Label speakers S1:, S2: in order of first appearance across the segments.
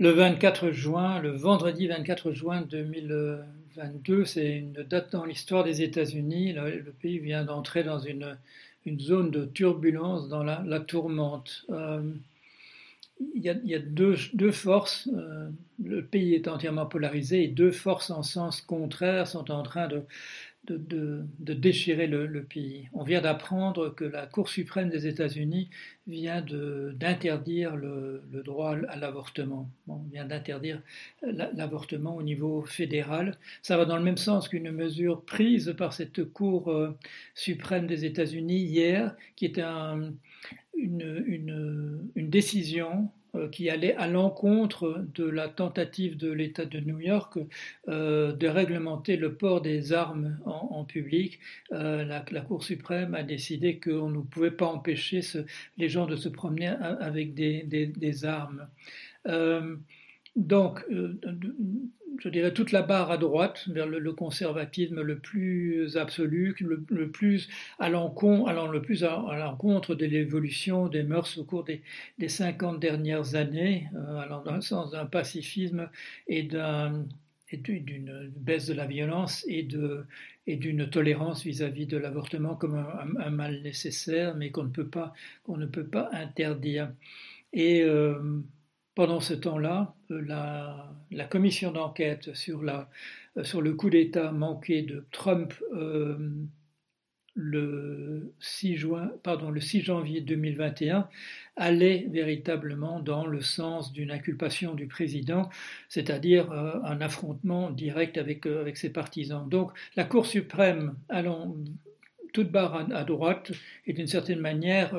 S1: Le 24 juin, le vendredi 24 juin 2022, c'est une date dans l'histoire des États-Unis. Le, pays vient d'entrer dans une, zone de turbulence, dans la, tourmente. Euh, il y a, deux, forces. Euh, le pays est entièrement polarisé et deux forces en sens contraire sont en train de, de, déchirer le, pays. On vient d'apprendre que la Cour suprême des États-Unis vient d'interdire le, droit à l'avortement. on vient d'interdire l'avortement au niveau fédéral. Ça va dans le même sens qu'une mesure prise par cette Cour euh, suprême des États-Unis hier, qui était une, décision qui allait à l'encontre de la tentative de l'État de New York euh, de réglementer le port des armes en, public. Euh, la, Cour suprême a décidé qu'on ne pouvait pas empêcher les gens de se promener avec des, armes. Donc, je dirais, toute la barre à droite vers le, conservatisme le plus absolu, le, plus à l'encontre, de l'évolution des mœurs au cours des, des 50 dernières années, euh, allant dans le sens d'un pacifisme et d'une baisse de la violence et d'une tolérance vis-à-vis de l'avortement comme un, mal nécessaire, mais qu'on ne peut pas ne peut pas interdire. Et euh, pendant ce temps-là, euh, la, commission d'enquête sur, euh, sur, le coup d'État manqué de Trump euh, le, 6 juin, pardon, le 6 janvier 2021 allait véritablement dans le sens d'une inculpation du président, c'est-à-dire un affrontement direct avec, avec ses partisans. Donc la Cour suprême allant toute barre à, droite et d'une certaine manière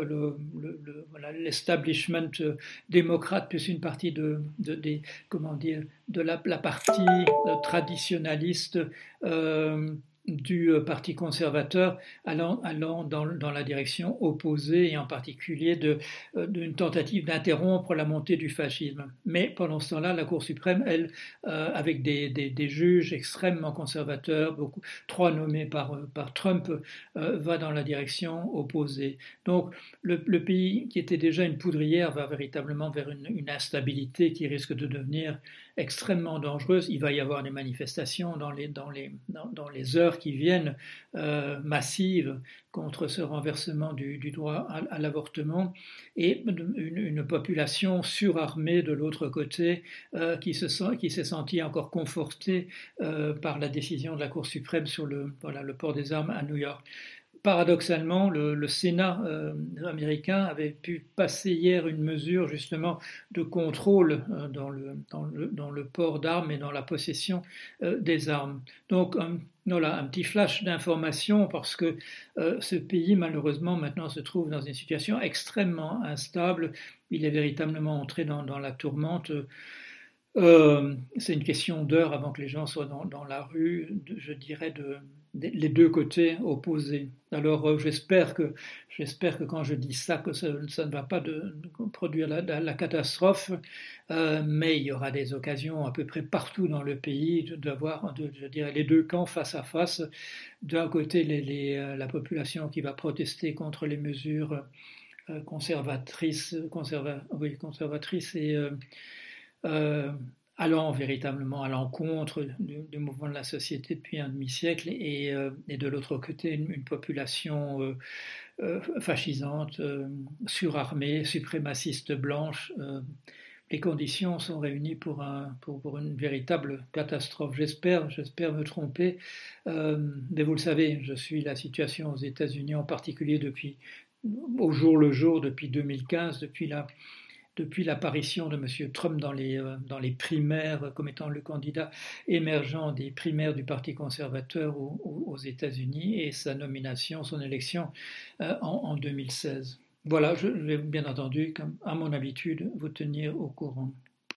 S1: l'establishment le, euh, démocrate plus une partie de, de, comment dire, de la, partie euh, traditionnaliste euh, du euh, Parti conservateur allant, dans, la direction opposée et en particulier euh, d'une tentative d'interrompre la montée du fascisme. Mais pendant ce temps-là, la Cour suprême, elle, euh, avec des, des, juges extrêmement conservateurs, trois nommés par, par Trump, va dans la direction opposée. Donc le, pays qui était déjà une poudrière va véritablement vers une instabilité qui risque de devenir extrêmement dangereuse. Il va y avoir des manifestations dans les, heures qui viennent, euh, massives, contre ce renversement du, droit à, l'avortement, et une, population surarmée de l'autre côté euh, qui, se sent, s'est sentie encore confortée euh, par la décision de la Cour suprême sur le port des armes à New York paradoxalement, le, Sénat euh, américain avait pu passer hier une mesure justement de contrôle euh, dans, le, dans, le, port d'armes et dans la possession euh, des armes. Donc, un, voilà, un petit flash d'information parce que ce pays, malheureusement, maintenant se trouve dans une situation extrêmement instable. Il est véritablement entré dans, la tourmente. c'est une question d'heure avant que les gens soient dans, dans la rue, je dirais, de, les deux côtés opposés. Alors euh, j'espère que j'espère que quand je dis ça que ça, ne va pas de, produire la, catastrophe, euh, mais il y aura des occasions à peu près partout dans le pays d'avoir dirais les deux camps face à face. D'un côté les, euh, la population qui va protester contre les mesures conservatrices, oui, conservatrices et allant véritablement à l'encontre du, mouvement de la société depuis un demi-siècle et, euh, de l'autre côté une, population euh, euh, fascisante, surarmée, suprémaciste blanche. les conditions sont réunies pour, pour, une véritable catastrophe. J'espère, j'espère me tromper, mais vous le savez, je suis la situation aux États-Unis en particulier depuis au jour le jour depuis 2015, depuis la depuis l'apparition de M. Trump dans les, euh, dans les primaires comme étant le candidat émergent des primaires du Parti conservateur aux, États-Unis et sa nomination, son élection euh, en, en 2016. Voilà, je vais bien entendu, comme à mon habitude, vous tenir au courant.